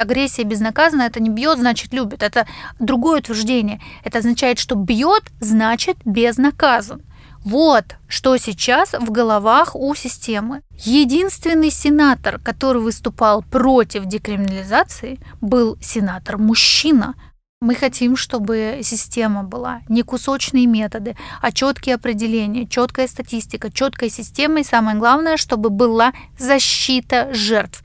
Агрессия безнаказанно это не бьет, значит любит. Это другое утверждение. Это означает, что бьет, значит безнаказан. Вот что сейчас в головах у системы. Единственный сенатор, который выступал против декриминализации, был сенатор-мужчина. Мы хотим, чтобы система была не кусочные методы, а четкие определения, четкая статистика, четкая система и самое главное, чтобы была защита жертв.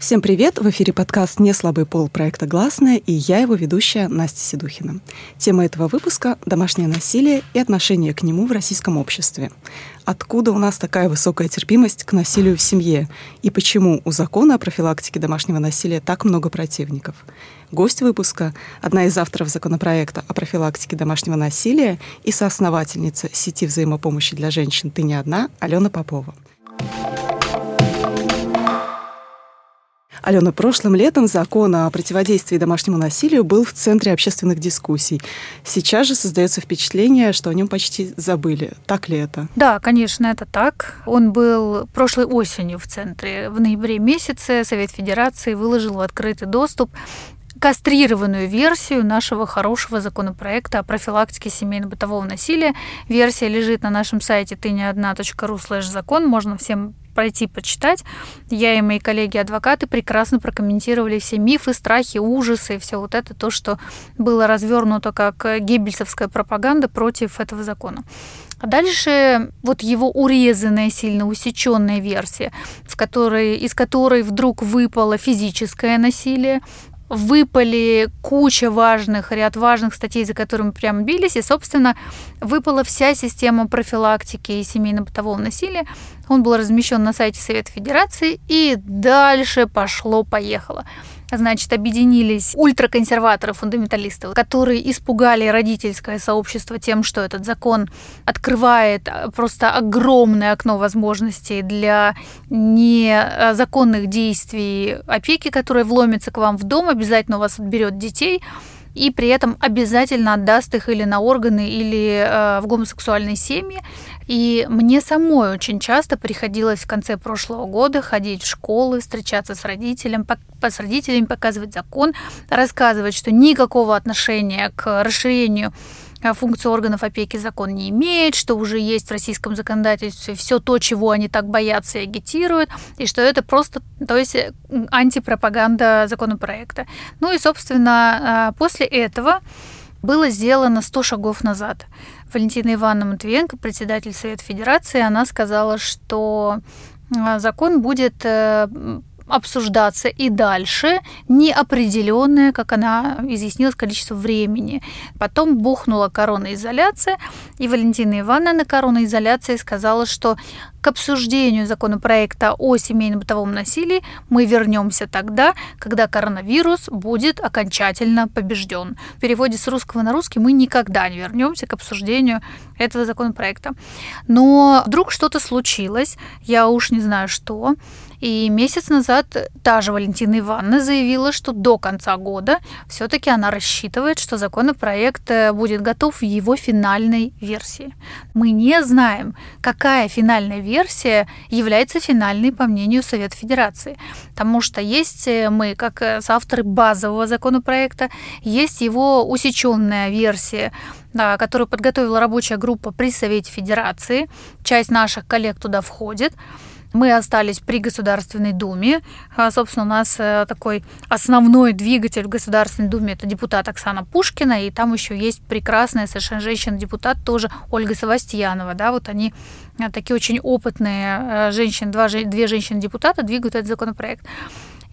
Всем привет! В эфире подкаст «Не слабый пол» проекта «Гласная» и я его ведущая Настя Седухина. Тема этого выпуска – домашнее насилие и отношение к нему в российском обществе. Откуда у нас такая высокая терпимость к насилию в семье? И почему у закона о профилактике домашнего насилия так много противников? Гость выпуска – одна из авторов законопроекта о профилактике домашнего насилия и соосновательница сети взаимопомощи для женщин «Ты не одна» Алена Попова. Алена, прошлым летом закон о противодействии домашнему насилию был в центре общественных дискуссий. Сейчас же создается впечатление, что о нем почти забыли. Так ли это? Да, конечно, это так. Он был прошлой осенью в центре. В ноябре месяце Совет Федерации выложил в открытый доступ кастрированную версию нашего хорошего законопроекта о профилактике семейно-бытового насилия. Версия лежит на нашем сайте ты не одна.ру закон. Можно всем пройти почитать. Я и мои коллеги-адвокаты прекрасно прокомментировали все мифы, страхи, ужасы и все вот это, то, что было развернуто как геббельсовская пропаганда против этого закона. А дальше вот его урезанная, сильно усеченная версия, в которой, из которой вдруг выпало физическое насилие, выпали куча важных, ряд важных статей, за которыми прям бились, и, собственно, выпала вся система профилактики и семейно-бытового насилия. Он был размещен на сайте Совета Федерации, и дальше пошло-поехало значит, объединились ультраконсерваторы, фундаменталисты, которые испугали родительское сообщество тем, что этот закон открывает а, просто огромное окно возможностей для незаконных действий опеки, которая вломится к вам в дом, обязательно у вас отберет детей, и при этом обязательно отдаст их или на органы, или э, в гомосексуальные семьи. И мне самой очень часто приходилось в конце прошлого года ходить в школы, встречаться с родителем, с родителями, показывать закон, рассказывать, что никакого отношения к расширению а, функции органов опеки закон не имеет, что уже есть в российском законодательстве все то, чего они так боятся и агитируют, и что это просто, то есть антипропаганда законопроекта. Ну и, собственно, а, после этого было сделано 100 шагов назад. Валентина Ивановна Матвиенко, председатель Совета Федерации, она сказала, что а, закон будет э, обсуждаться и дальше неопределенное, как она изъяснилась, количество времени. Потом бухнула коронаизоляция, и Валентина Ивановна на коронаизоляции сказала, что к обсуждению законопроекта о семейно-бытовом насилии мы вернемся тогда, когда коронавирус будет окончательно побежден. В переводе с русского на русский мы никогда не вернемся к обсуждению этого законопроекта. Но вдруг что-то случилось, я уж не знаю что, и месяц назад та же Валентина Ивановна заявила, что до конца года все-таки она рассчитывает, что законопроект э, будет готов в его финальной версии. Мы не знаем, какая финальная версия является финальной по мнению Совета Федерации. Потому что есть э, мы, как э, соавторы базового законопроекта, есть его усеченная версия, да, которую подготовила рабочая группа при Совете Федерации. Часть наших коллег туда входит. Мы остались при Государственной Думе. А, собственно, у нас э, такой основной двигатель в Государственной Думе – это депутат Оксана Пушкина, и там еще есть прекрасная совершенно женщина-депутат, тоже Ольга Савастьянова. Да, вот они э, такие очень опытные э, женщины, два, две женщины-депутата двигают этот законопроект.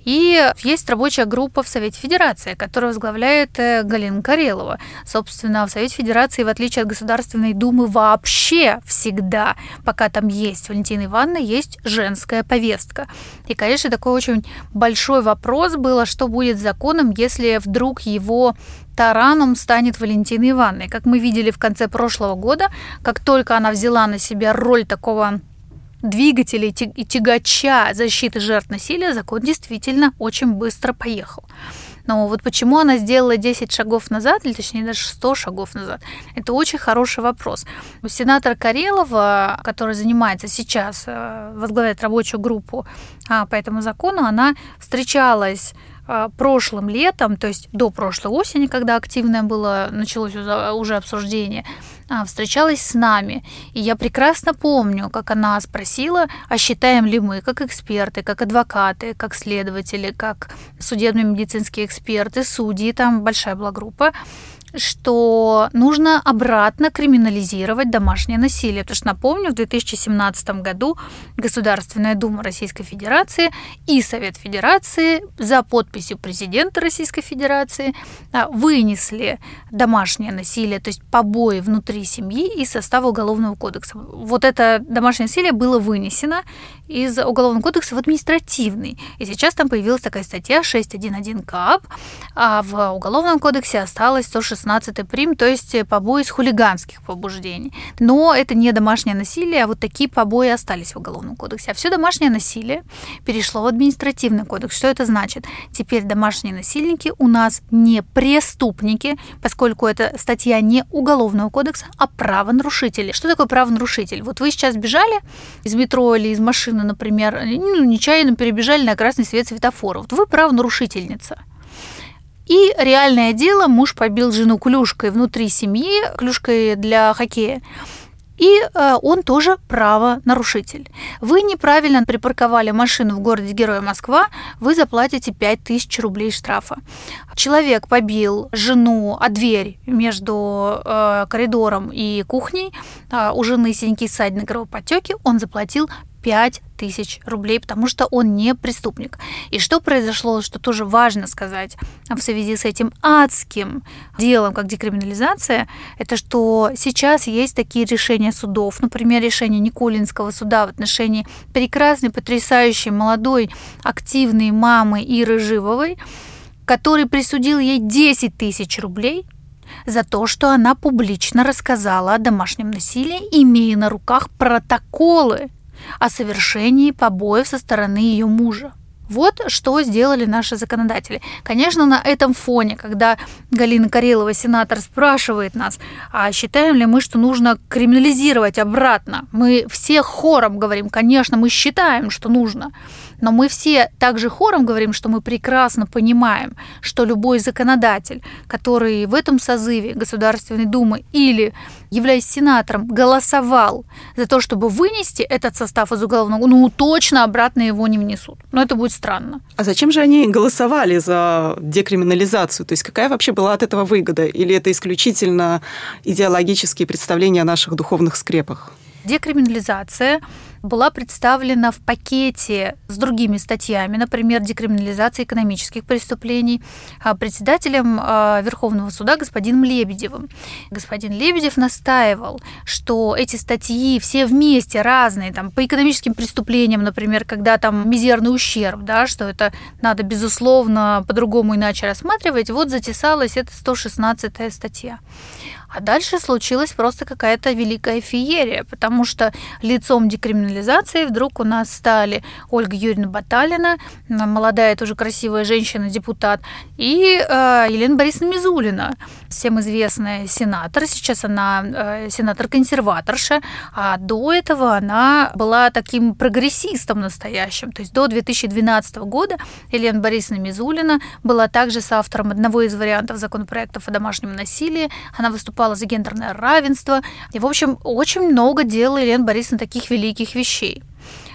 И есть рабочая группа в Совете Федерации, которую возглавляет э, Галина Карелова. Собственно, в Совете Федерации, в отличие от Государственной Думы, вообще всегда, пока там есть Валентина Ивановна, есть женская повестка. И, конечно, такой очень большой вопрос было, что будет с законом, если вдруг его тараном станет Валентина Ивановна. Как мы видели в конце прошлого года, как только она взяла на себя роль такого двигателя и тягача защиты жертв насилия, закон действительно очень быстро поехал. Но вот почему она сделала 10 шагов назад, или точнее даже 100 шагов назад, это очень хороший вопрос. Сенатор Карелова, который занимается сейчас, э, возглавляет рабочую группу а, по этому закону, она встречалась прошлым летом, то есть до прошлой осени, когда активное было, началось уже обсуждение, а, встречалась с нами. И я прекрасно помню, как она спросила, а считаем ли мы, как эксперты, как адвокаты, как следователи, как судебно-медицинские эксперты, судьи, там большая была группа, что нужно обратно криминализировать домашнее насилие. Потому что, напомню, в 2017 году Государственная Дума Российской Федерации и Совет Федерации за подписью президента Российской Федерации а, вынесли домашнее насилие, то есть побои внутри семьи из состава Уголовного кодекса. Вот это домашнее насилие было вынесено из Уголовного кодекса в административный. И сейчас там появилась такая статья 6.1.1 КАП, а в Уголовном кодексе осталось 116 прим, то есть побои из хулиганских побуждений. Но это не домашнее насилие, а вот такие побои остались в Уголовном кодексе. А все домашнее насилие перешло в административный кодекс. Что это значит? Теперь домашние насильники у нас не преступники, поскольку это статья не Уголовного кодекса, а правонарушители. Что такое правонарушитель? Вот вы сейчас бежали из метро или из машины, например, ну, нечаянно перебежали на красный свет светофора. Вот вы правонарушительница. И реальное дело, муж побил жену клюшкой внутри семьи, клюшкой для хоккея. И э, он тоже правонарушитель. Вы неправильно припарковали машину в городе Героя Москва, вы заплатите 5000 рублей штрафа. Человек побил жену о дверь между э, коридором и кухней, э, у жены синяки, ссадины, кровоподтеки, он заплатил 5 тысяч рублей, потому что он не преступник. И что произошло, что тоже важно сказать в связи с этим адским делом, как декриминализация, это что сейчас есть такие решения судов, например, решение Николинского суда в отношении прекрасной, потрясающей, молодой, активной мамы Иры Живовой, который присудил ей 10 тысяч рублей за то, что она публично рассказала о домашнем насилии, имея на руках протоколы о совершении побоев со стороны ее мужа. Вот что сделали наши законодатели. Конечно, на этом фоне, когда Галина Карелова, сенатор, спрашивает нас, а считаем ли мы, что нужно криминализировать обратно, мы все хором говорим, конечно, мы считаем, что нужно. Но мы все также хором говорим, что мы прекрасно понимаем, что любой законодатель, который в этом созыве Государственной Думы или являясь сенатором, голосовал за то, чтобы вынести этот состав из уголовного, ну точно обратно его не внесут. Но это будет странно. А зачем же они голосовали за декриминализацию? То есть какая вообще была от этого выгода? Или это исключительно идеологические представления о наших духовных скрепах? Декриминализация была представлена в пакете с другими статьями, например, декриминализация экономических преступлений, а, председателем а, Верховного суда господином Лебедевым. Господин Лебедев настаивал, что эти статьи все вместе разные, там, по экономическим преступлениям, например, когда там мизерный ущерб, да, что это надо, безусловно, по-другому иначе рассматривать, вот затесалась эта 116 статья. А дальше случилась просто какая-то великая феерия, потому что лицом декриминализации вдруг у нас стали Ольга Юрьевна Баталина, молодая тоже красивая женщина-депутат, и э, Елена Борисовна Мизулина, всем известная сенатор. Сейчас она э, сенатор-консерваторша, а до этого она была таким прогрессистом настоящим. То есть до 2012 года Елена Борисовна Мизулина была также соавтором одного из вариантов законопроектов о домашнем насилии. Она выступала выступала за гендерное равенство. И, в общем, очень много делала Елена Борисовна таких великих вещей.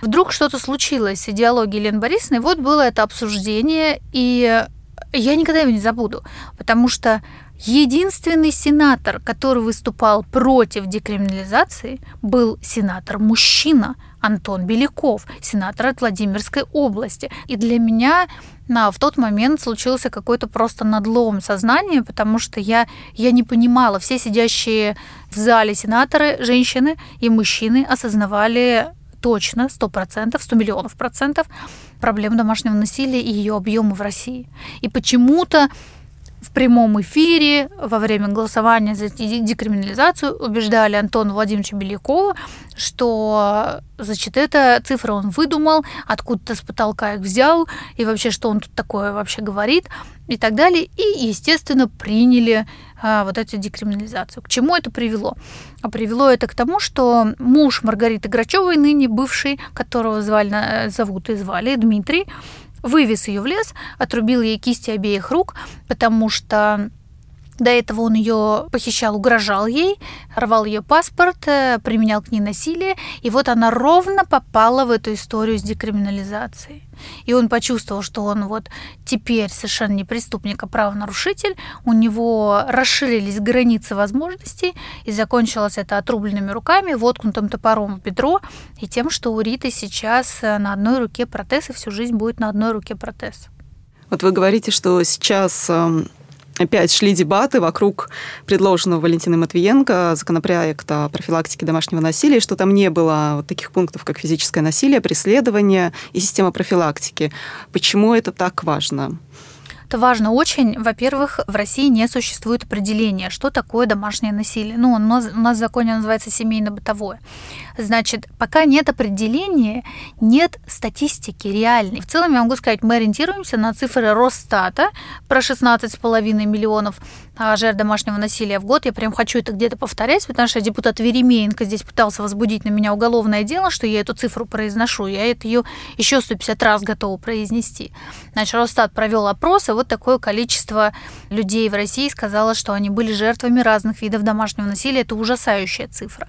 Вдруг что-то случилось с идеологией Елены Борисовны, вот было это обсуждение, и я никогда его не забуду, потому что единственный сенатор, который выступал против декриминализации, был сенатор-мужчина, Антон Беляков, сенатор от Владимирской области. И для меня на, в тот момент случился какой-то просто надлом сознания, потому что я, я не понимала, все сидящие в зале сенаторы, женщины и мужчины осознавали точно, сто процентов, сто миллионов процентов проблему домашнего насилия и ее объема в России. И почему-то в прямом эфире во время голосования за декриминализацию убеждали Антона Владимировича Белякова, что значит, эта цифра он выдумал, откуда-то с потолка их взял, и вообще, что он тут такое вообще говорит, и так далее. И, естественно, приняли а, вот эту декриминализацию. К чему это привело? А привело это к тому, что муж Маргариты Грачевой, ныне бывший, которого звали, зовут и звали Дмитрий, вывез ее в лес, отрубил ей кисти обеих рук, потому что до этого он ее похищал, угрожал ей, рвал ее паспорт, э, применял к ней насилие, и вот она ровно попала в эту историю с декриминализацией. И он почувствовал, что он вот теперь совершенно не преступник, а правонарушитель, у него расширились границы возможностей, и закончилось это отрубленными руками, воткнутым топором в бедро, и тем, что у Риты сейчас э, на одной руке протез, и всю жизнь будет на одной руке протез. Вот вы говорите, что сейчас эм, опять шли дебаты вокруг предложенного Валентиной Матвиенко законопроекта о профилактике домашнего насилия, что там не было вот таких пунктов, как физическое насилие, преследование и система профилактики. Почему это так важно? Это важно очень. Во-первых, в России не существует определения, что такое домашнее насилие. Ну, у нас, у нас в законе называется семейно-бытовое. Значит, пока нет определения, нет статистики реальной. В целом, я могу сказать, мы ориентируемся на цифры Росстата про 16,5 миллионов жертв домашнего насилия в год. Я прям хочу это где-то повторять, потому что депутат Веремеенко здесь пытался возбудить на меня уголовное дело, что я эту цифру произношу. Я это ее еще 150 раз готова произнести. Значит, Росстат провел опрос, и вот такое количество людей в России сказало, что они были жертвами разных видов домашнего насилия. Это ужасающая цифра.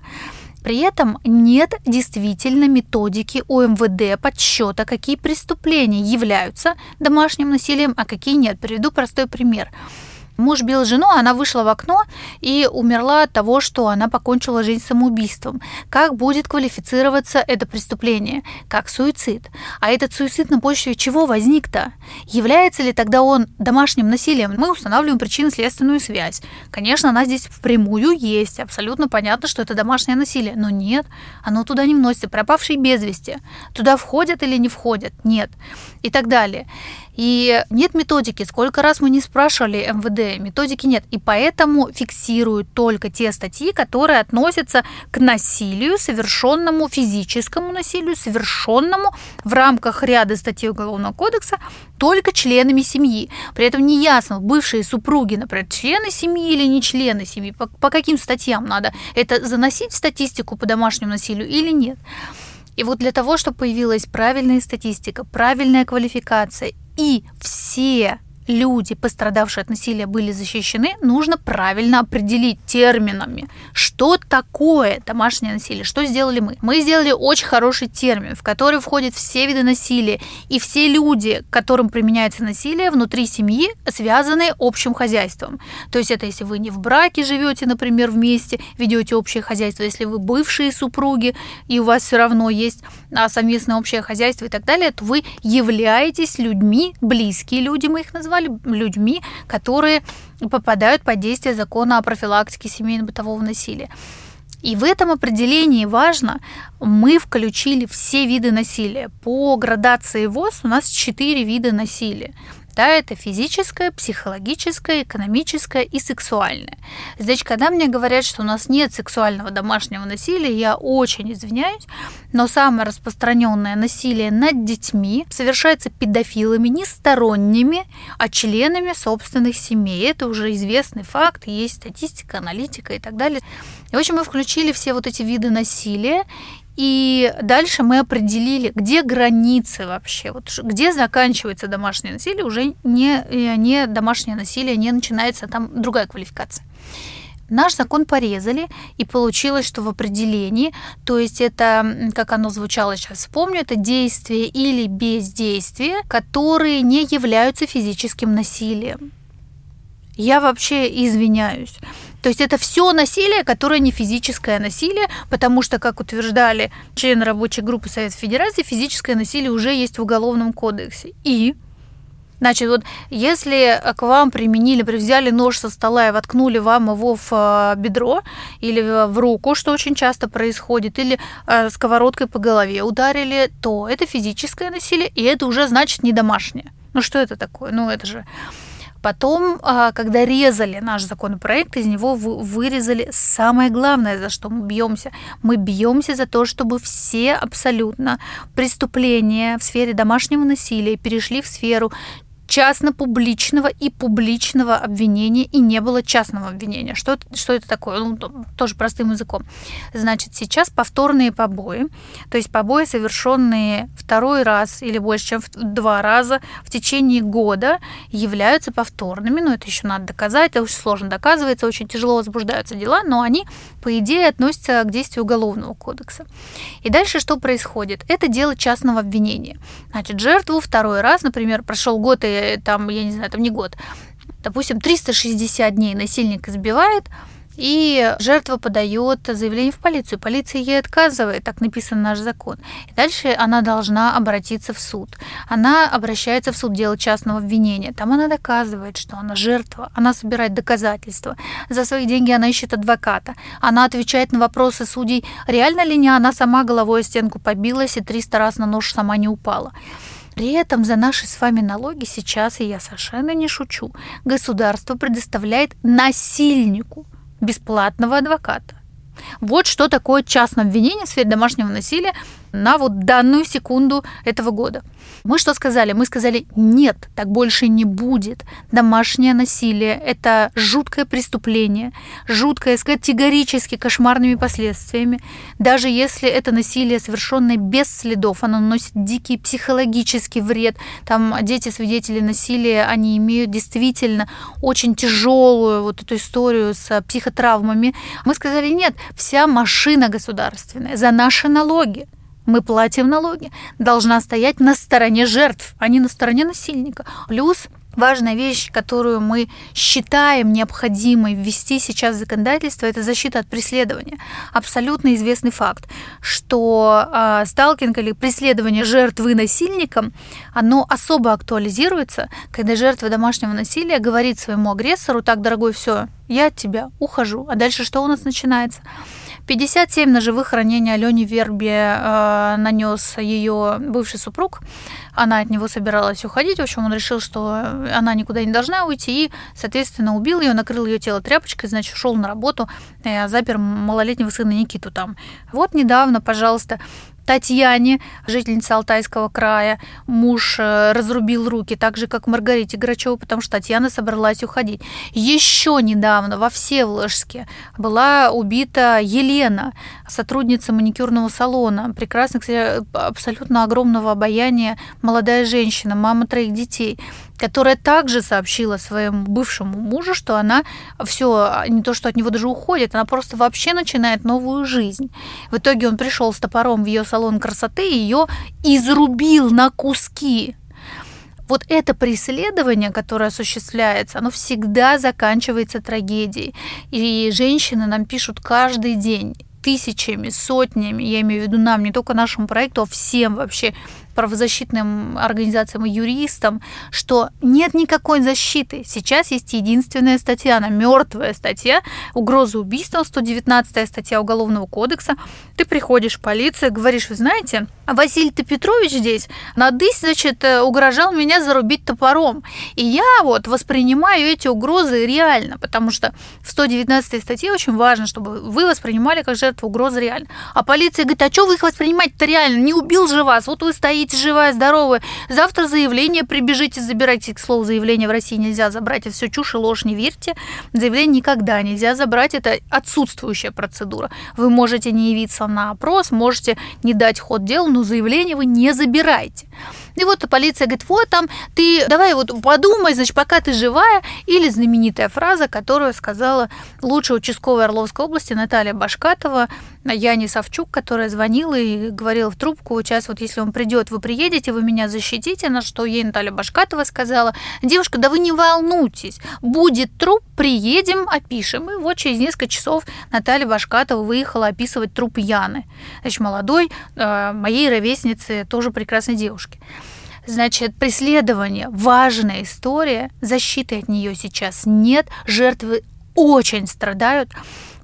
При этом нет действительно методики ОМВД подсчета, какие преступления являются домашним насилием, а какие нет. Приведу простой пример. Муж бил жену, она вышла в окно и умерла от того, что она покончила жизнь самоубийством. Как будет квалифицироваться это преступление? Как суицид. А этот суицид на почве чего возник-то? Является ли тогда он домашним насилием? Мы устанавливаем причинно-следственную связь. Конечно, она здесь впрямую есть. Абсолютно понятно, что это домашнее насилие. Но нет, оно туда не вносится. Пропавшие без вести. Туда входят или не входят? Нет. И так далее. И нет методики. Сколько раз мы не спрашивали МВД, методики нет. И поэтому фиксируют только те статьи, которые относятся к насилию, совершенному физическому насилию, совершенному в рамках ряда статей Уголовного кодекса только членами семьи. При этом не ясно, бывшие супруги, например, члены семьи или не члены семьи, по, по каким статьям надо это заносить в статистику по домашнему насилию или нет. И вот для того, чтобы появилась правильная статистика, правильная квалификация и все люди, пострадавшие от насилия, были защищены, нужно правильно определить терминами, что такое домашнее насилие, что сделали мы. Мы сделали очень хороший термин, в который входят все виды насилия и все люди, которым применяется насилие внутри семьи, связанные общим хозяйством. То есть это если вы не в браке живете, например, вместе, ведете общее хозяйство, если вы бывшие супруги, и у вас все равно есть а, совместное общее хозяйство и так далее, то вы являетесь людьми, близкие люди мы их называем, назвали людьми, которые попадают под действие закона о профилактике семейно-бытового насилия. И в этом определении важно, мы включили все виды насилия. По градации ВОЗ у нас четыре вида насилия. Да, это физическое, психологическое, экономическое и сексуальное. Значит, когда мне говорят, что у нас нет сексуального домашнего насилия, я очень извиняюсь, но самое распространенное насилие над детьми совершается педофилами не сторонними, а членами собственных семей. Это уже известный факт, есть статистика, аналитика и так далее. И, в общем, мы включили все вот эти виды насилия, и дальше мы определили, где границы вообще, вот где заканчивается домашнее насилие, уже не, э, не домашнее насилие, не начинается там другая квалификация. Наш закон порезали, и получилось, что в определении, то есть это, как оно звучало, сейчас вспомню, это действие или бездействие, которые не являются физическим насилием. Я вообще извиняюсь. То есть это все насилие, которое не физическое насилие, потому что, как утверждали члены рабочей группы Совета Федерации, физическое насилие уже есть в Уголовном кодексе. И Значит, вот если к вам применили, взяли нож со стола и воткнули вам его в э, бедро или в руку, что очень часто происходит, или э, сковородкой по голове ударили, то это физическое насилие, и это уже значит не домашнее. Ну что это такое? Ну это же Потом, а, когда резали наш законопроект, из него вырезали самое главное, за что мы бьемся. Мы бьемся за то, чтобы все абсолютно преступления в сфере домашнего насилия перешли в сферу частно-публичного и публичного обвинения, и не было частного обвинения. Что, что это такое? Ну, тоже простым языком. Значит, сейчас повторные побои, то есть побои, совершенные второй раз или больше, чем в два раза в течение года, являются повторными, но это еще надо доказать, это очень сложно доказывается, очень тяжело возбуждаются дела, но они, по идее, относятся к действию Уголовного кодекса. И дальше что происходит? Это дело частного обвинения. Значит, жертву второй раз, например, прошел год и Там, я не знаю, там не год, допустим, 360 дней насильник избивает, и жертва подает заявление в полицию. Полиция ей отказывает, так написан наш закон. И дальше она должна обратиться в суд. Она обращается в суд делать частного обвинения. Там она доказывает, что она жертва. Она собирает доказательства. За свои деньги она ищет адвоката. Она отвечает на вопросы судей, реально ли не она сама головой о стенку побилась и 300 раз на нож сама не упала. При этом за наши с вами налоги сейчас, и я совершенно не шучу, государство предоставляет насильнику бесплатного адвоката. Вот что такое частное обвинение в сфере домашнего насилия на вот данную секунду этого года. Мы что сказали? Мы сказали, нет, так больше не будет. Домашнее насилие – это жуткое преступление, жуткое с категорически кошмарными последствиями. Даже если это насилие, совершенное без следов, оно наносит дикий психологический вред. Там дети-свидетели насилия, они имеют действительно очень тяжелую вот эту историю с психотравмами. Мы сказали, нет, вся машина государственная за наши налоги мы платим налоги, должна стоять на стороне жертв, а не на стороне насильника. Плюс важная вещь, которую мы считаем необходимой ввести сейчас в законодательство, это защита от преследования. Абсолютно известный факт, что э, сталкинг или преследование жертвы насильником, оно особо актуализируется, когда жертва домашнего насилия говорит своему агрессору, так, дорогой, все, я от тебя ухожу. А дальше что у нас начинается? 57 ножевых ранений Алене Вербе э, нанес ее бывший супруг. Она от него собиралась уходить. В общем, он решил, что она никуда не должна уйти, и, соответственно, убил ее, накрыл ее тело тряпочкой, значит, ушел на работу, э, запер малолетнего сына Никиту там. Вот недавно, пожалуйста, Татьяне, жительнице Алтайского края, муж э, разрубил руки, так же, как Маргарите Грачевой, потому что Татьяна собралась уходить. Еще недавно во Всеволожске была убита Елена, сотрудница маникюрного салона, прекрасная, кстати, абсолютно огромного обаяния молодая женщина, мама троих детей которая также сообщила своему бывшему мужу, что она все, не то что от него даже уходит, она просто вообще начинает новую жизнь. В итоге он пришел с топором в ее салон красоты и ее изрубил на куски. Вот это преследование, которое осуществляется, оно всегда заканчивается трагедией. И женщины нам пишут каждый день тысячами, сотнями, я имею в виду нам, не только нашему проекту, а всем вообще правозащитным организациям и юристам, что нет никакой защиты. Сейчас есть единственная статья, она мертвая статья, угроза убийства, 119 статья Уголовного кодекса. Ты приходишь в полицию, говоришь, вы знаете, Василий-то Петрович здесь надысь, значит, э, угрожал меня зарубить топором. И я вот воспринимаю эти угрозы реально, потому что в 119 статье очень важно, чтобы вы воспринимали как жертву угрозы реально. А полиция говорит, а что вы их воспринимаете-то реально? Не убил же вас, вот вы стоите стоите живая, здоровая. Завтра заявление прибежите, забирайте. К слову, заявление в России нельзя забрать. Это все чушь и ложь, не верьте. Заявление никогда нельзя забрать. Это отсутствующая процедура. Вы можете не явиться на опрос, можете не дать ход делу, но заявление вы не забираете. И вот полиция говорит, вот там, ты давай вот подумай, значит, пока ты живая. Или знаменитая фраза, которую сказала лучшая участковая Орловской области Наталья Башкатова, Яне Савчук, которая звонила и говорила в трубку, сейчас вот если он придет вы приедете, вы меня защитите, на что ей Наталья Башкатова сказала, девушка, да вы не волнуйтесь, будет труп, приедем, опишем. И вот через несколько часов Наталья Башкатова выехала описывать труп Яны, значит, молодой, э, моей ровесницы, тоже прекрасной девушки. Значит, преследование – важная история, защиты от нее сейчас нет, жертвы очень страдают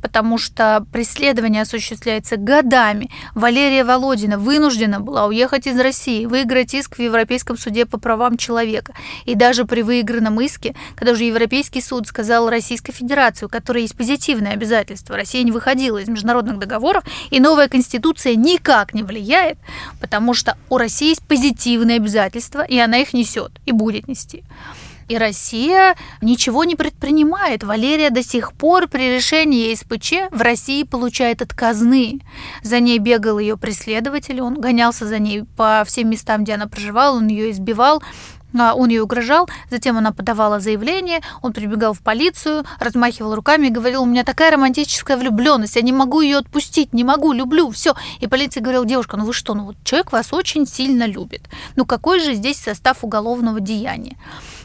потому что преследование осуществляется годами. Валерия Володина вынуждена была уехать из России, выиграть иск в Европейском суде по правам человека. И даже при выигранном иске, когда уже Европейский суд сказал Российской Федерации, у которой есть позитивные обязательства, Россия не выходила из международных договоров, и новая конституция никак не влияет, потому что у России есть позитивные обязательства, и она их несет и будет нести. И Россия ничего не предпринимает. Валерия до сих пор при решении СПЧ в России получает отказные. За ней бегал ее преследователь, он гонялся за ней по всем местам, где она проживала, он ее избивал, он ей угрожал, затем она подавала заявление, он прибегал в полицию, размахивал руками и говорил, у меня такая романтическая влюбленность, я не могу ее отпустить, не могу, люблю, все. И полиция говорила, девушка, ну вы что, ну вот человек вас очень сильно любит. Ну какой же здесь состав уголовного деяния?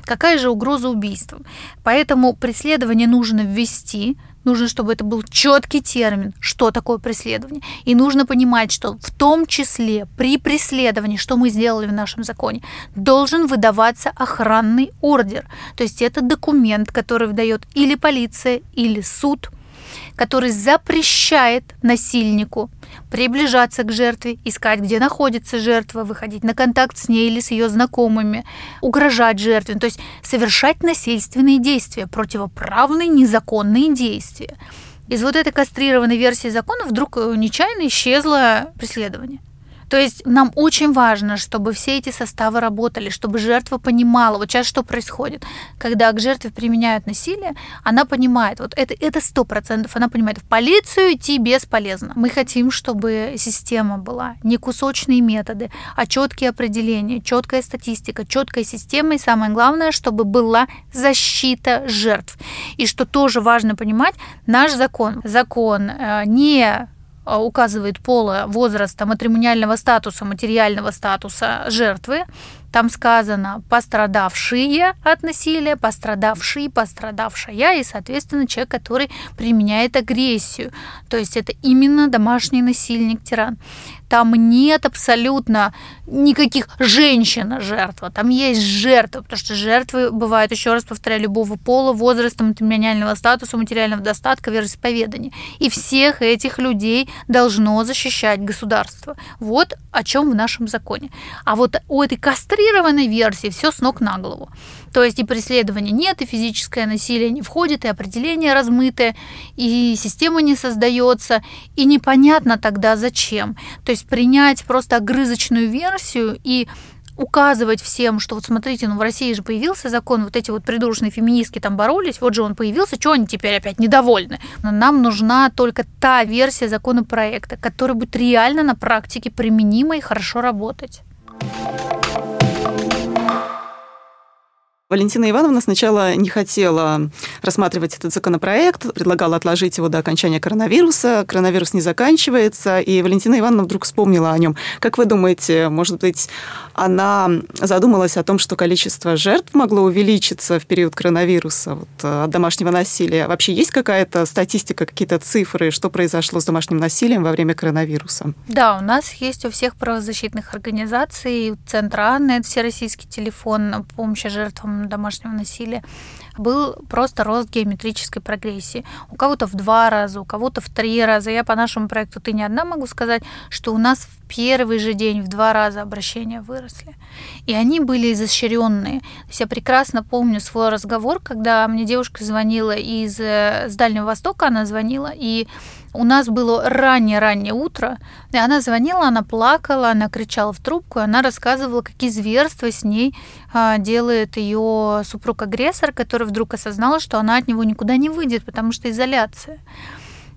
Какая же угроза убийством? Поэтому преследование нужно ввести, нужно, чтобы это был четкий термин, что такое преследование. И нужно понимать, что в том числе при преследовании, что мы сделали в нашем законе, должен выдаваться охранный ордер. То есть это документ, который выдает или полиция, или суд, который запрещает насильнику приближаться к жертве, искать, где находится жертва, выходить на контакт с ней или с ее знакомыми, угрожать жертве, то есть совершать насильственные действия, противоправные, незаконные действия. Из вот этой кастрированной версии закона вдруг э, нечаянно исчезло преследование. То есть нам очень важно, чтобы все эти составы работали, чтобы жертва понимала, вот сейчас что происходит. Когда к жертве применяют насилие, она понимает, вот это это сто процентов, она понимает, в полицию идти бесполезно. Мы хотим, чтобы система была не кусочные методы, а четкие определения, четкая статистика, четкая система и самое главное, чтобы была защита жертв. И что тоже важно понимать, наш закон, закон э, не указывает пола, возраста, матримониального статуса, материального статуса жертвы, там сказано пострадавшие от насилия, пострадавший, пострадавшая и, соответственно, человек, который применяет агрессию. То есть это именно домашний насильник, тиран. Там нет абсолютно никаких женщин жертва. Там есть жертвы, потому что жертвы бывают, еще раз повторяю, любого пола, возраста, матримониального статуса, материального достатка, вероисповедания. И всех этих людей должно защищать государство. Вот о чем в нашем законе. А вот у этой кастры кастрированной версии все с ног на голову. То есть и преследования нет, и физическое насилие не входит, и определение размытое, и система не создается, и непонятно тогда зачем. То есть принять просто огрызочную версию и указывать всем, что вот смотрите, ну в России же появился закон, вот эти вот придурочные феминистки там боролись, вот же он появился, что они теперь опять недовольны? Нам нужна только та версия законопроекта, которая будет реально на практике применима и хорошо работать. Валентина Ивановна сначала не хотела рассматривать этот законопроект, предлагала отложить его до окончания коронавируса. Коронавирус не заканчивается, и Валентина Ивановна вдруг вспомнила о нем. Как вы думаете, может быть, она задумалась о том, что количество жертв могло увеличиться в период коронавируса вот, от домашнего насилия? Вообще есть какая-то статистика, какие-то цифры, что произошло с домашним насилием во время коронавируса? Да, у нас есть у всех правозащитных организаций, Центр Анны, это всероссийский телефон помощи жертвам домашнего насилия, был просто рост геометрической прогрессии. У кого-то в два раза, у кого-то в три раза. Я по нашему проекту «Ты не одна» могу сказать, что у нас в первый же день в два раза обращения выросли. И они были изощренные. Я прекрасно помню свой разговор, когда мне девушка звонила из э, с Дальнего Востока, она звонила, и у нас было раннее-раннее утро, и она звонила, она плакала, она кричала в трубку, и она рассказывала, какие зверства с ней а, делает ее супруг-агрессор, который вдруг осознал, что она от него никуда не выйдет, потому что изоляция.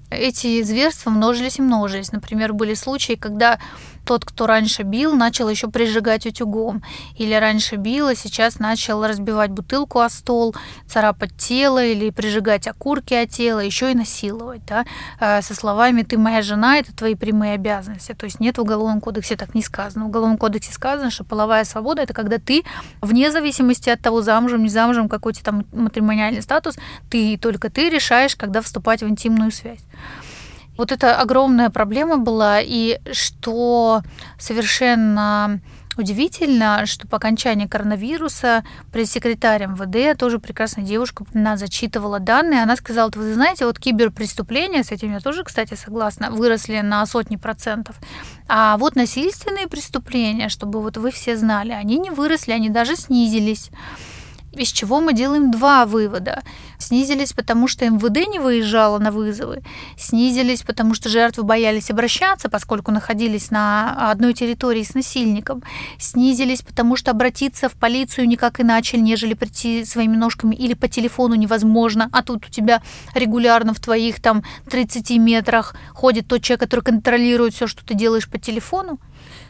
Эти зверства множились и множились. Например, были случаи, когда тот, кто раньше бил, начал еще прижигать утюгом. Или раньше бил, а сейчас начал разбивать бутылку о стол, царапать тело или прижигать окурки о тело, еще и насиловать, да, э, со словами «ты моя жена, это твои прямые обязанности». То есть нет в Уголовном кодексе так не сказано. В Уголовном кодексе сказано, что половая свобода – это когда ты, вне зависимости от того, замужем, не замужем, какой то там матримониальный статус, ты, только ты решаешь, когда вступать в интимную связь. Вот это огромная проблема была, и что совершенно Удивительно, что по окончании коронавируса пресс-секретарь МВД, тоже прекрасная девушка, она зачитывала данные, она сказала, вы знаете, вот киберпреступления, с этим я тоже, кстати, согласна, выросли на сотни процентов, а вот насильственные преступления, чтобы вот вы все знали, они не выросли, они даже снизились из чего мы делаем два вывода. Снизились, потому что МВД не выезжало на вызовы, снизились, потому что жертвы боялись обращаться, поскольку находились на одной территории с насильником, снизились, потому что обратиться в полицию никак иначе, нежели прийти своими ножками или по телефону невозможно, а тут у тебя регулярно в твоих там 30 метрах ходит тот человек, который контролирует все, что ты делаешь по телефону.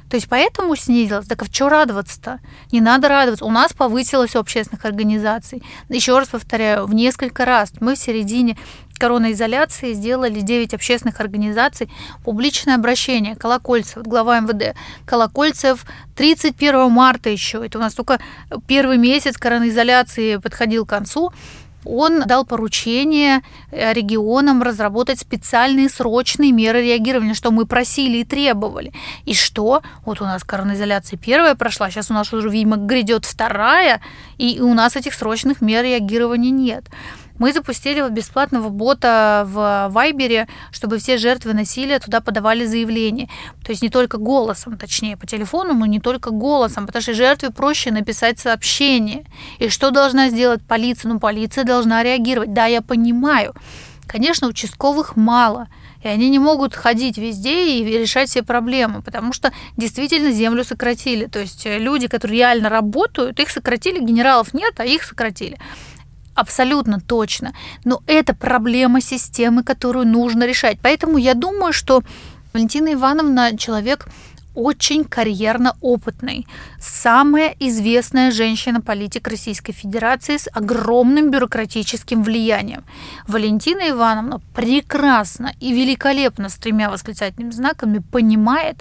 То есть поэтому снизилось. Так а что радоваться-то? Не надо радоваться. У нас повысилось общественных организаций. Еще раз повторяю, в несколько раз. Мы в середине коронаизоляции сделали 9 общественных организаций публичное обращение. Колокольцев, глава МВД. Колокольцев 31 марта еще. Это у нас только первый месяц коронаизоляции подходил к концу он дал поручение э, регионам разработать специальные срочные меры реагирования, что мы просили и требовали. И что? Вот у нас коронизоляция первая прошла, сейчас у нас уже, видимо, грядет вторая, и у нас этих срочных мер реагирования нет. Мы запустили вот бесплатного бота в Вайбере, чтобы все жертвы насилия туда подавали заявление. То есть не только голосом, точнее, по телефону, но не только голосом, потому что жертве проще написать сообщение. И что должна сделать полиция? Ну, полиция должна реагировать. Да, я понимаю. Конечно, участковых мало, и они не могут ходить везде и решать все проблемы, потому что действительно землю сократили. То есть люди, которые реально работают, их сократили, генералов нет, а их сократили абсолютно точно. Но это проблема системы, которую нужно решать. Поэтому я думаю, что Валентина Ивановна человек очень карьерно опытный, самая известная женщина-политик Российской Федерации с огромным бюрократическим влиянием. Валентина Ивановна прекрасно и великолепно с тремя восклицательными знаками понимает,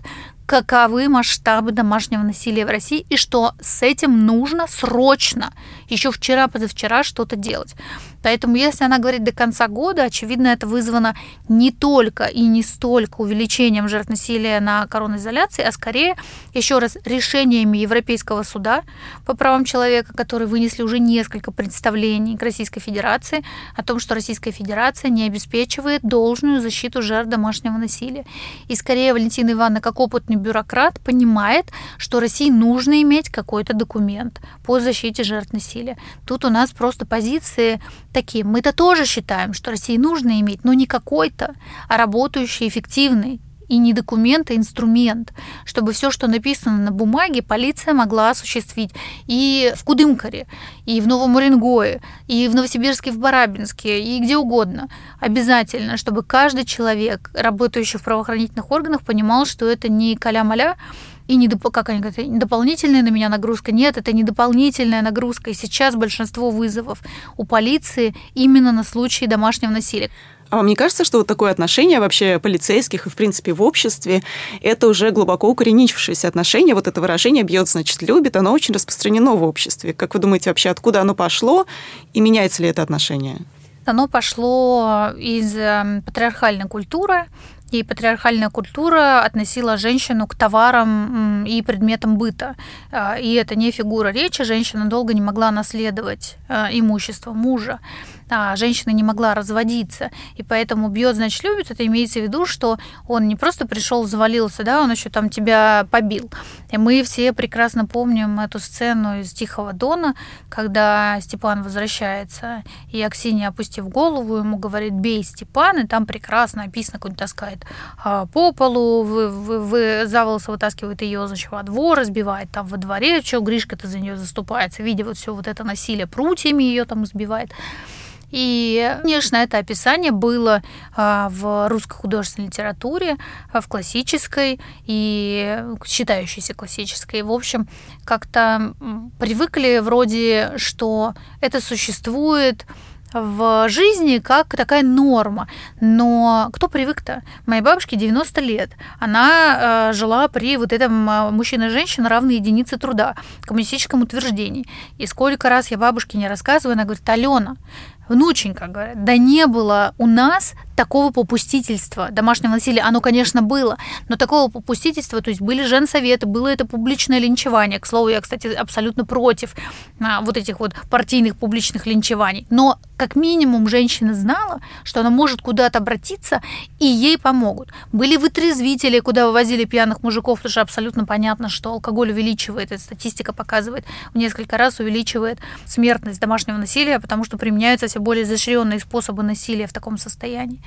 каковы масштабы домашнего насилия в России и что с этим нужно срочно, еще вчера, позавчера что-то делать. Поэтому если она говорит до конца года, очевидно, это вызвано не только и не столько увеличением жертв насилия на коронизоляции, а скорее, еще раз, решениями Европейского суда по правам человека, которые вынесли уже несколько представлений к Российской Федерации о том, что Российская Федерация не обеспечивает должную защиту жертв домашнего насилия. И скорее Валентина Ивановна, как опытный бюрократ, понимает, что России нужно иметь какой-то документ по защите жертв насилия. Тут у нас просто позиции такие. Мы-то тоже считаем, что России нужно иметь, но не какой-то, а работающий, эффективный и не документ, а инструмент, чтобы все, что написано на бумаге, полиция могла осуществить и в Кудымкаре, и в Новом Уренгое, и в Новосибирске, в Барабинске, и где угодно. Обязательно, чтобы каждый человек, работающий в правоохранительных органах, понимал, что это не каля-маля, и не, как они говорят, дополнительная на меня нагрузка. Нет, это не дополнительная нагрузка. И сейчас большинство вызовов у полиции именно на случаи домашнего насилия. А вам не кажется, что вот такое отношение вообще полицейских и, в принципе, в обществе, это уже глубоко укоренившееся отношение, вот это выражение «бьет, значит, любит», оно очень распространено в обществе. Как вы думаете, вообще откуда оно пошло и меняется ли это отношение? Оно пошло из эм, патриархальной культуры, и патриархальная культура относила женщину к товарам и предметам быта. А, и это не фигура речи. Женщина долго не могла наследовать э, имущество мужа а женщина не могла разводиться, и поэтому бьет, значит, любит, это имеется в виду, что он не просто пришел, завалился, да, он еще там тебя побил. И мы все прекрасно помним эту сцену из Тихого Дона, когда Степан возвращается, и Аксинья, опустив голову, ему говорит, бей, Степан, и там прекрасно описано, как он таскает а, по полу, вы, вы, вы, за волосы вытаскивает ее, значит, во двор, разбивает там во дворе, что Гришка-то за нее заступается, видя вот все вот это насилие, прутьями ее там избивает. И, конечно, это описание было а, в русской художественной литературе, а, в классической и считающейся классической. В общем, как-то привыкли вроде, что это существует в жизни как такая норма. Но кто привык-то? Моей бабушке 90 лет. Она э, жила при вот этом мужчина и женщина равные единицы труда, коммунистическом утверждении. И сколько раз я бабушке не рассказываю, она говорит, Алена, внученька, говорит, да не было у нас такого попустительства домашнего насилия. Оно, конечно, было, но такого попустительства, то есть были женсоветы, было это публичное линчевание. К слову, я, кстати, абсолютно против а, вот этих вот партийных публичных линчеваний. Но как минимум женщина знала, что она может куда-то обратиться, и ей помогут. Были вытрезвители, куда вывозили пьяных мужиков, потому что абсолютно понятно, что алкоголь увеличивает, эта статистика показывает, в несколько раз увеличивает смертность домашнего насилия, потому что применяются все более изощренные способы насилия в таком состоянии.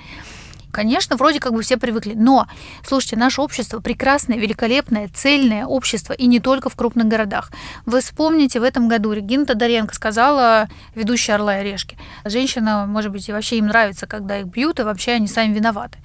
Конечно, вроде как бы все привыкли. Но, слушайте, наше общество прекрасное, великолепное, цельное общество, и не только в крупных городах. Вы вспомните, в этом году Регина Тодоренко сказала, ведущая «Орла и решки», женщина, может быть, и вообще им нравится, когда их бьют, и вообще они сами виноваты.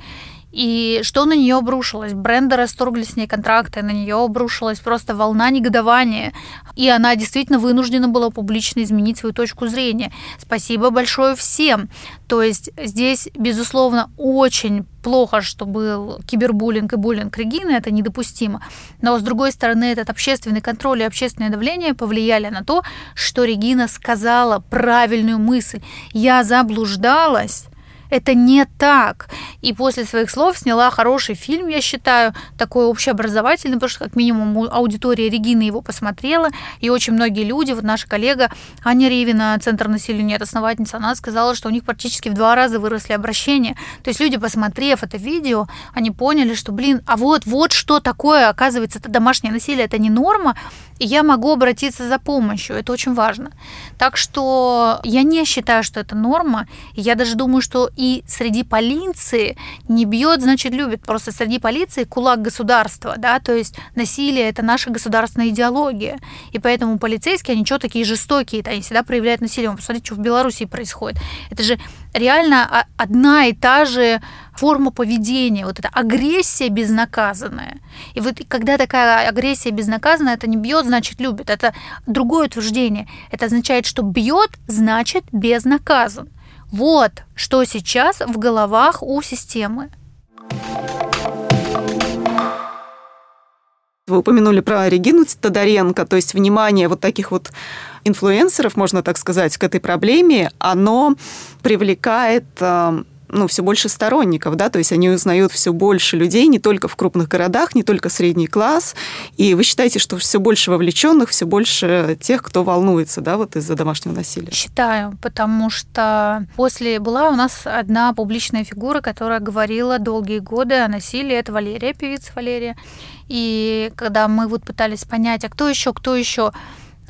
И что на нее обрушилось? Бренды расторгли с ней контракты, на нее обрушилась просто волна негодования. И она действительно вынуждена была публично изменить свою точку зрения. Спасибо большое всем. То есть здесь, безусловно, очень плохо, что был кибербуллинг и буллинг Регины, это недопустимо. Но, с другой стороны, этот общественный контроль и общественное давление повлияли на то, что Регина сказала правильную мысль. Я заблуждалась, это не так. И после своих слов сняла хороший фильм, я считаю, такой общеобразовательный, потому что как минимум аудитория Регины его посмотрела, и очень многие люди, вот наша коллега Аня Ревина, Центр насилия нет, основательница, она сказала, что у них практически в два раза выросли обращения. То есть люди, посмотрев это видео, они поняли, что, блин, а вот, вот что такое, оказывается, это домашнее насилие, это не норма, и я могу обратиться за помощью. Это очень важно. Так что я не считаю, что это норма. Я даже думаю, что и среди полиции не бьет, значит, любит. Просто среди полиции кулак государства, да, то есть насилие – это наша государственная идеология. И поэтому полицейские, они что такие жестокие, они всегда проявляют насилие. Посмотрите, что в Беларуси происходит. Это же реально одна и та же форма поведения, вот эта агрессия безнаказанная. И вот когда такая агрессия безнаказанная, это не бьет, значит любит. Это другое утверждение. Это означает, что бьет, значит безнаказан. Вот что сейчас в головах у системы. Вы упомянули про Регину Тодоренко, то есть внимание вот таких вот инфлюенсеров, можно так сказать, к этой проблеме, оно привлекает э, ну, все больше сторонников, да, то есть они узнают все больше людей не только в крупных городах, не только средний класс, и вы считаете, что все больше вовлеченных, все больше тех, кто волнуется, да, вот из-за домашнего насилия? Считаю, потому что после была у нас одна публичная фигура, которая говорила долгие годы о насилии, это Валерия, певица Валерия, и когда мы вот пытались понять, а кто еще, кто еще,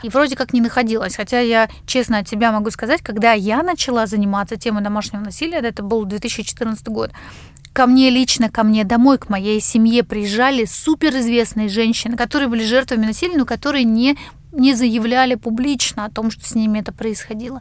и вроде как не находилась. Хотя я честно от себя могу сказать, когда я начала заниматься темой домашнего насилия, это был 2014 год, ко мне лично, ко мне домой, к моей семье приезжали суперизвестные женщины, которые были жертвами насилия, но которые не, не заявляли публично о том, что с ними это происходило.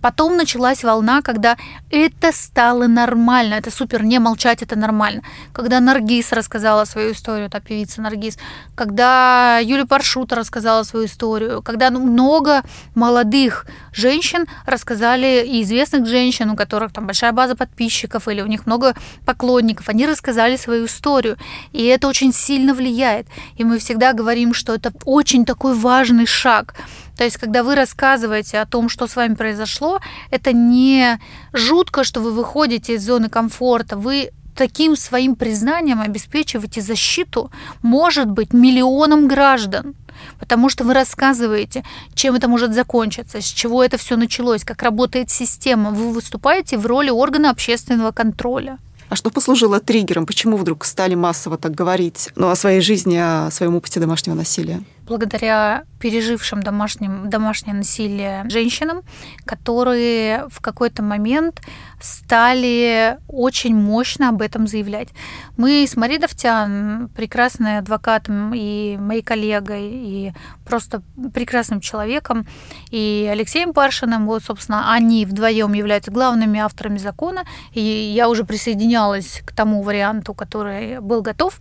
Потом началась волна, когда это стало нормально. Это супер, не молчать, это нормально. Когда Наргиз рассказала свою историю, та певица Наргиз, когда Юлия Паршута рассказала свою историю, когда много молодых женщин рассказали, и известных женщин, у которых там большая база подписчиков или у них много поклонников, они рассказали свою историю. И это очень сильно влияет. И мы всегда говорим, что это очень такой важный шаг то есть, когда вы рассказываете о том, что с вами произошло, это не жутко, что вы выходите из зоны комфорта, вы таким своим признанием обеспечиваете защиту, может быть, миллионам граждан. Потому что вы рассказываете, чем это может закончиться, с чего это все началось, как работает система. Вы выступаете в роли органа общественного контроля. А что послужило триггером? Почему вдруг стали массово так говорить ну, о своей жизни, о своем опыте домашнего насилия? Благодаря пережившим домашним, домашнее насилие женщинам, которые в какой-то момент стали очень мощно об этом заявлять. Мы с Марией Давтян, прекрасной адвокатом и моей коллегой, и просто прекрасным человеком, и Алексеем Паршиным, вот, собственно, они вдвоем являются главными авторами закона, и я уже присоединялась к тому варианту, который был готов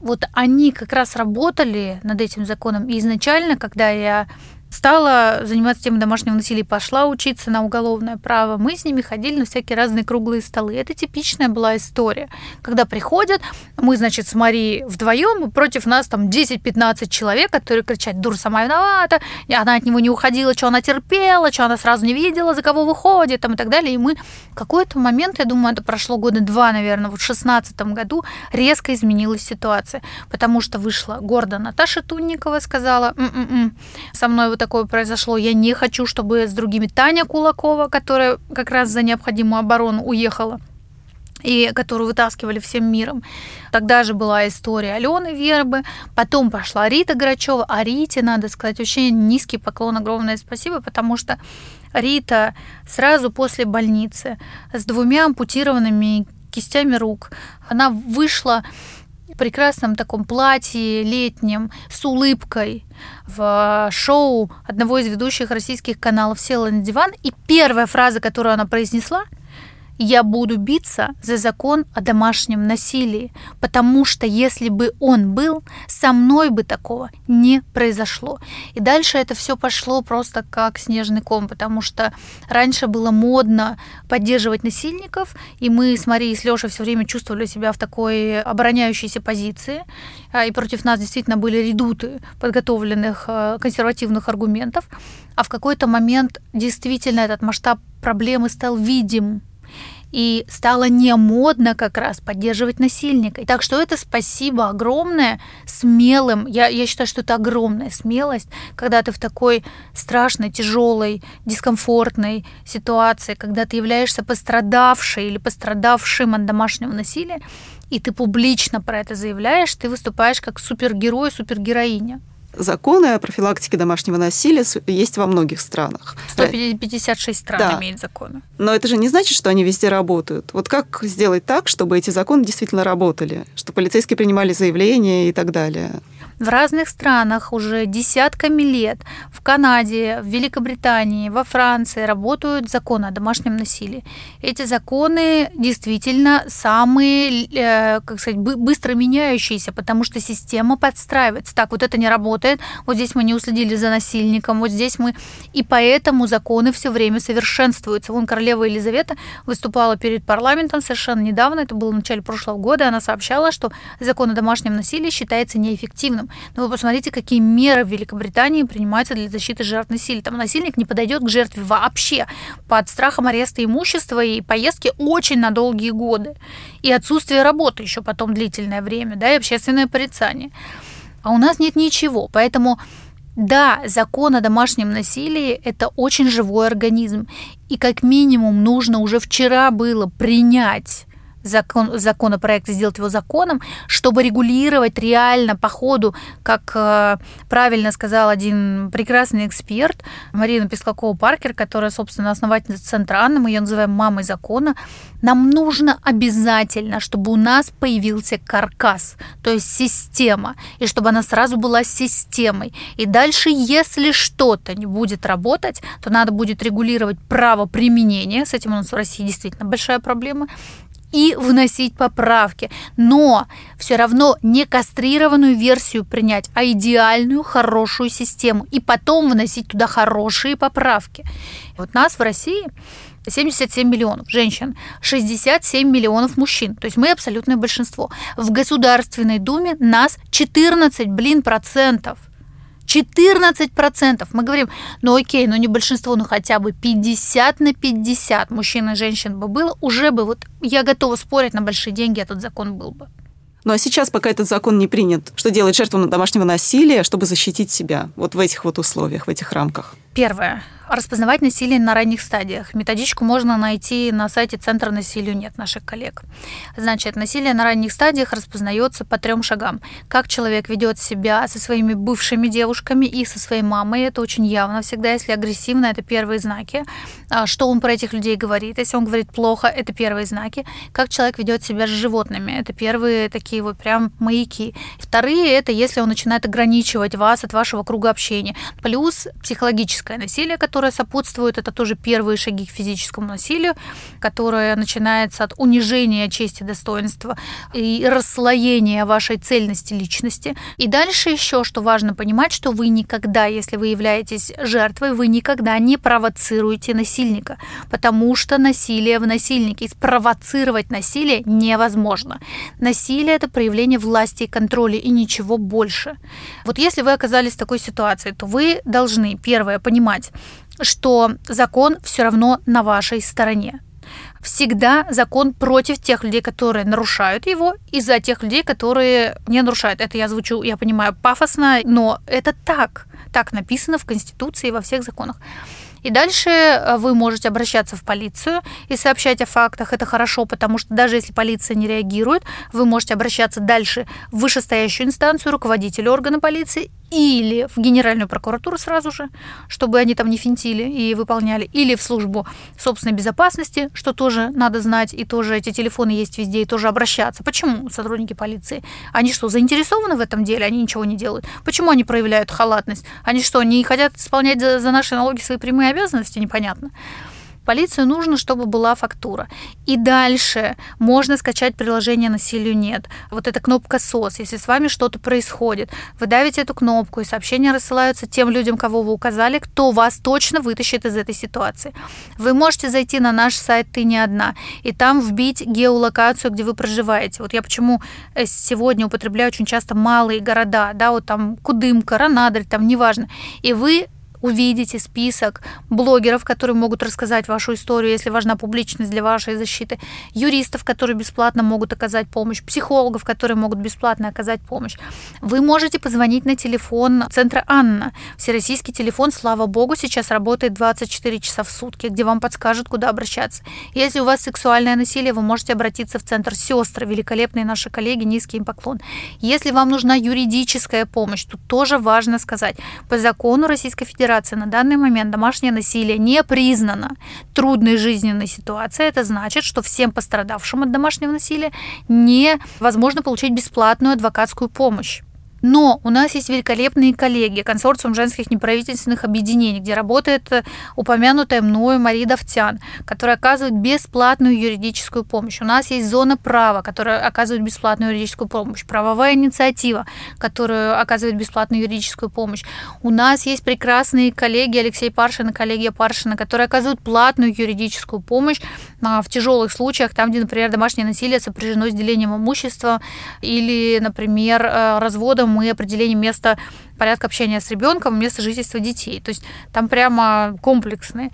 вот они как раз работали над этим законом. И изначально, когда я стала заниматься темой домашнего насилия, пошла учиться на уголовное право. Мы с ними ходили на всякие разные круглые столы. Это типичная была история, когда приходят, мы, значит, с Марией вдвоем, против нас там 10-15 человек, которые кричат, дур сама виновата, она от него не уходила, что она терпела, что она сразу не видела, за кого выходит, там, и так далее. И мы в какой-то момент, я думаю, это прошло года два, наверное, вот в 16 году резко изменилась ситуация, потому что вышла гордо Наташа Тунникова, сказала, М-м-м, со мной вот такое произошло, я не хочу, чтобы с другими Таня Кулакова, которая как раз за необходимую оборону уехала, и которую вытаскивали всем миром. Тогда же была история Алены Вербы, потом пошла Рита Грачева, а Рите, надо сказать, очень низкий поклон, огромное спасибо, потому что Рита сразу после больницы с двумя ампутированными кистями рук, она вышла прекрасном таком платье летнем с улыбкой в шоу одного из ведущих российских каналов села на диван, и первая фраза, которую она произнесла – я буду биться за закон о домашнем насилии, потому что если бы он был, со мной бы такого не произошло. И дальше это все пошло просто как снежный ком, потому что раньше было модно поддерживать насильников, и мы с Марией и с Лешей все время чувствовали себя в такой обороняющейся позиции, а, и против нас действительно были редуты подготовленных э, консервативных аргументов, а в какой-то момент действительно этот масштаб проблемы стал видим и стало не модно как раз поддерживать насильника. Так что это спасибо огромное смелым. Я, я считаю, что это огромная смелость, когда ты в такой страшной, тяжелой, дискомфортной ситуации, когда ты являешься пострадавшей или пострадавшим от домашнего насилия, и ты публично про это заявляешь, ты выступаешь как супергерой, супергероиня. Законы о профилактике домашнего насилия есть во многих странах. 156 стран да. имеет законы. Но это же не значит, что они везде работают. Вот как сделать так, чтобы эти законы действительно работали? Что полицейские принимали заявления и так далее? В разных странах уже десятками лет. В Канаде, в Великобритании, во Франции работают законы о домашнем насилии. Эти законы действительно самые, э, как сказать, быстро меняющиеся, потому что система подстраивается. Так, вот это не работает, вот здесь мы не уследили за насильником, вот здесь мы... И поэтому законы все время совершенствуются. Вон королева Елизавета выступала перед парламентом совершенно недавно, это было в начале прошлого года, она сообщала, что закон о домашнем насилии считается неэффективным. Но вы посмотрите, какие меры в Великобритании принимаются для защиты жертв насилия. Там насильник не подойдет к жертве вообще под страхом ареста имущества и поездки очень на долгие годы. И отсутствие работы еще потом длительное время, да, и общественное порицание. А у нас нет ничего, поэтому да, закон о домашнем насилии – это очень живой организм. И как минимум нужно уже вчера было принять закон, законопроект и сделать его законом, чтобы регулировать реально по ходу, как э, правильно сказал один прекрасный эксперт Марина Пескакова-Паркер, которая, собственно, основательница Центра Анны, мы ее называем мамой закона, нам нужно обязательно, чтобы у нас появился каркас, то есть система, и чтобы она сразу была системой. И дальше, если что-то не будет работать, то надо будет регулировать право применения, с этим у нас в России действительно большая проблема, и вносить поправки. Но все равно не кастрированную версию принять, а идеальную, хорошую систему. И потом вносить туда хорошие поправки. Вот нас в России 77 миллионов женщин, 67 миллионов мужчин. То есть мы абсолютное большинство. В Государственной Думе нас 14, блин, процентов. 14%. Мы говорим, ну окей, ну не большинство, ну хотя бы 50 на 50 мужчин и женщин бы было, уже бы вот я готова спорить на большие деньги, этот закон был бы. Ну а сейчас, пока этот закон не принят, что делать жертвам домашнего насилия, чтобы защитить себя вот в этих вот условиях, в этих рамках? Первое. Распознавать насилие на ранних стадиях. Методичку можно найти на сайте Центра насилию нет наших коллег. Значит, насилие на ранних стадиях распознается по трем шагам. Как человек ведет себя со своими бывшими девушками и со своей мамой. Это очень явно всегда. Если агрессивно, это первые знаки. А, что он про этих людей говорит. Если он говорит плохо, это первые знаки. Как человек ведет себя с животными. Это первые такие вот прям маяки. Вторые, это если он начинает ограничивать вас от вашего круга общения. Плюс психологическое насилие, которое сопутствует, это тоже первые шаги к физическому насилию, которое начинается от унижения чести, достоинства и расслоения вашей цельности личности. И дальше еще, что важно понимать, что вы никогда, если вы являетесь жертвой, вы никогда не провоцируете насильника, потому что насилие в насильнике, спровоцировать насилие невозможно. Насилие – это проявление власти и контроля, и ничего больше. Вот если вы оказались в такой ситуации, то вы должны, первое, понимать, что закон все равно на вашей стороне. Всегда закон против тех людей, которые нарушают его, и за тех людей, которые не нарушают. Это я звучу, я понимаю, пафосно, но это так. Так написано в Конституции и во всех законах. И дальше э, вы можете обращаться в полицию и сообщать о фактах. Это хорошо, потому что даже если полиция не реагирует, вы можете обращаться дальше в вышестоящую инстанцию, руководителя органа полиции или в Генеральную прокуратуру сразу же, чтобы они там не финтили и выполняли, или в службу собственной безопасности, что тоже надо знать, и тоже эти телефоны есть везде, и тоже обращаться. Почему сотрудники полиции? Они что, заинтересованы в этом деле? Они ничего не делают. Почему они проявляют халатность? Они что, не хотят исполнять за, наши налоги свои прямые обязанности? Непонятно полицию нужно, чтобы была фактура. И дальше можно скачать приложение «Насилию нет». Вот эта кнопка «СОС». Если с вами что-то происходит, вы давите эту кнопку, и сообщения рассылаются тем людям, кого вы указали, кто вас точно вытащит из этой ситуации. Вы можете зайти на наш сайт «Ты не одна» и там вбить геолокацию, где вы проживаете. Вот я почему э, сегодня употребляю очень часто малые города, да, вот там Кудымка, Ранадырь, там неважно. И вы увидите список блогеров, которые могут рассказать вашу историю, если важна публичность для вашей защиты, юристов, которые бесплатно могут оказать помощь, психологов, которые могут бесплатно оказать помощь. Вы можете позвонить на телефон Центра Анна. Всероссийский телефон, слава богу, сейчас работает 24 часа в сутки, где вам подскажут, куда обращаться. Если у вас сексуальное насилие, вы можете обратиться в Центр Сестры, великолепные наши коллеги, низкий им поклон. Если вам нужна юридическая помощь, тут тоже важно сказать, по закону Российской Федерации Федерации на данный момент домашнее насилие не признано трудной жизненной ситуацией. Это значит, что всем пострадавшим от домашнего насилия невозможно получить бесплатную адвокатскую помощь. Но у нас есть великолепные коллеги, консорциум женских неправительственных объединений, где работает э, упомянутая мною Мария Давтян, которая оказывает бесплатную юридическую помощь. У нас есть зона права, которая оказывает бесплатную юридическую помощь. Правовая инициатива, которая оказывает бесплатную юридическую помощь. У нас есть прекрасные коллеги Алексей Паршин и коллегия Паршина, которые оказывают платную юридическую помощь а, в тяжелых случаях, там, где, например, домашнее насилие сопряжено с делением имущества или, например, э, разводом мы определение места порядка общения с ребенком, место жительства детей. То есть там прямо комплексные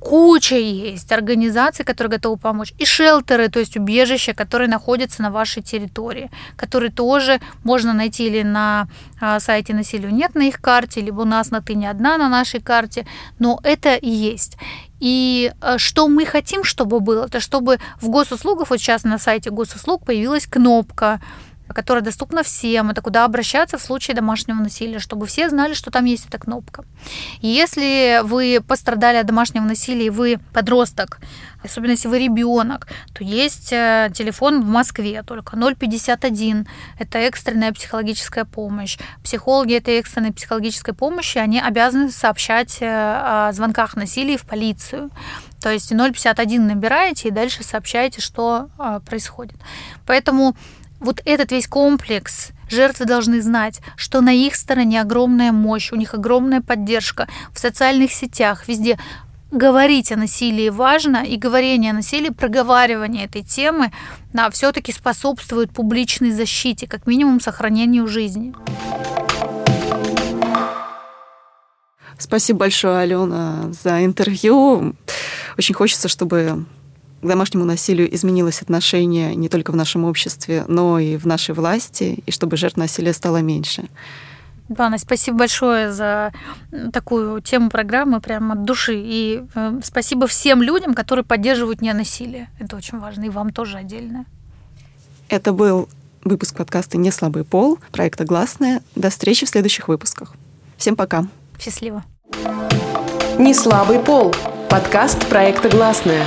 куча есть организаций, которые готовы помочь. И шелтеры, то есть убежища, которые находятся на вашей территории, которые тоже можно найти или на а, сайте насилию нет на их карте, либо у нас на ты не одна на нашей карте, но это есть. И э, что мы хотим, чтобы было, это чтобы в госуслугах, вот сейчас на сайте госуслуг появилась кнопка которая доступна всем. Это куда обращаться в случае домашнего насилия, чтобы все знали, что там есть эта кнопка. Если вы пострадали от домашнего насилия, и вы подросток, особенно если вы ребенок, то есть э, телефон в Москве только 051. Это экстренная психологическая помощь. Психологи этой экстренной психологической помощи, они обязаны сообщать э, о звонках насилия в полицию. То есть 051 набираете и дальше сообщаете, что э, происходит. Поэтому вот этот весь комплекс жертвы должны знать, что на их стороне огромная мощь, у них огромная поддержка в социальных сетях, везде. Говорить о насилии важно, и говорение о насилии, проговаривание этой темы да, все-таки способствует публичной защите, как минимум сохранению жизни. Спасибо большое, Алена, за интервью. Очень хочется, чтобы к домашнему насилию изменилось отношение не только в нашем обществе, но и в нашей власти, и чтобы жертв насилия стало меньше. Да, Настя, спасибо большое за такую тему программы прямо от души. И э, спасибо всем людям, которые поддерживают ненасилие. Это очень важно. И вам тоже отдельно. Это был выпуск подкаста «Не слабый пол» проекта «Гласная». До встречи в следующих выпусках. Всем пока. Счастливо. Не слабый пол. Подкаст проекта «Гласная».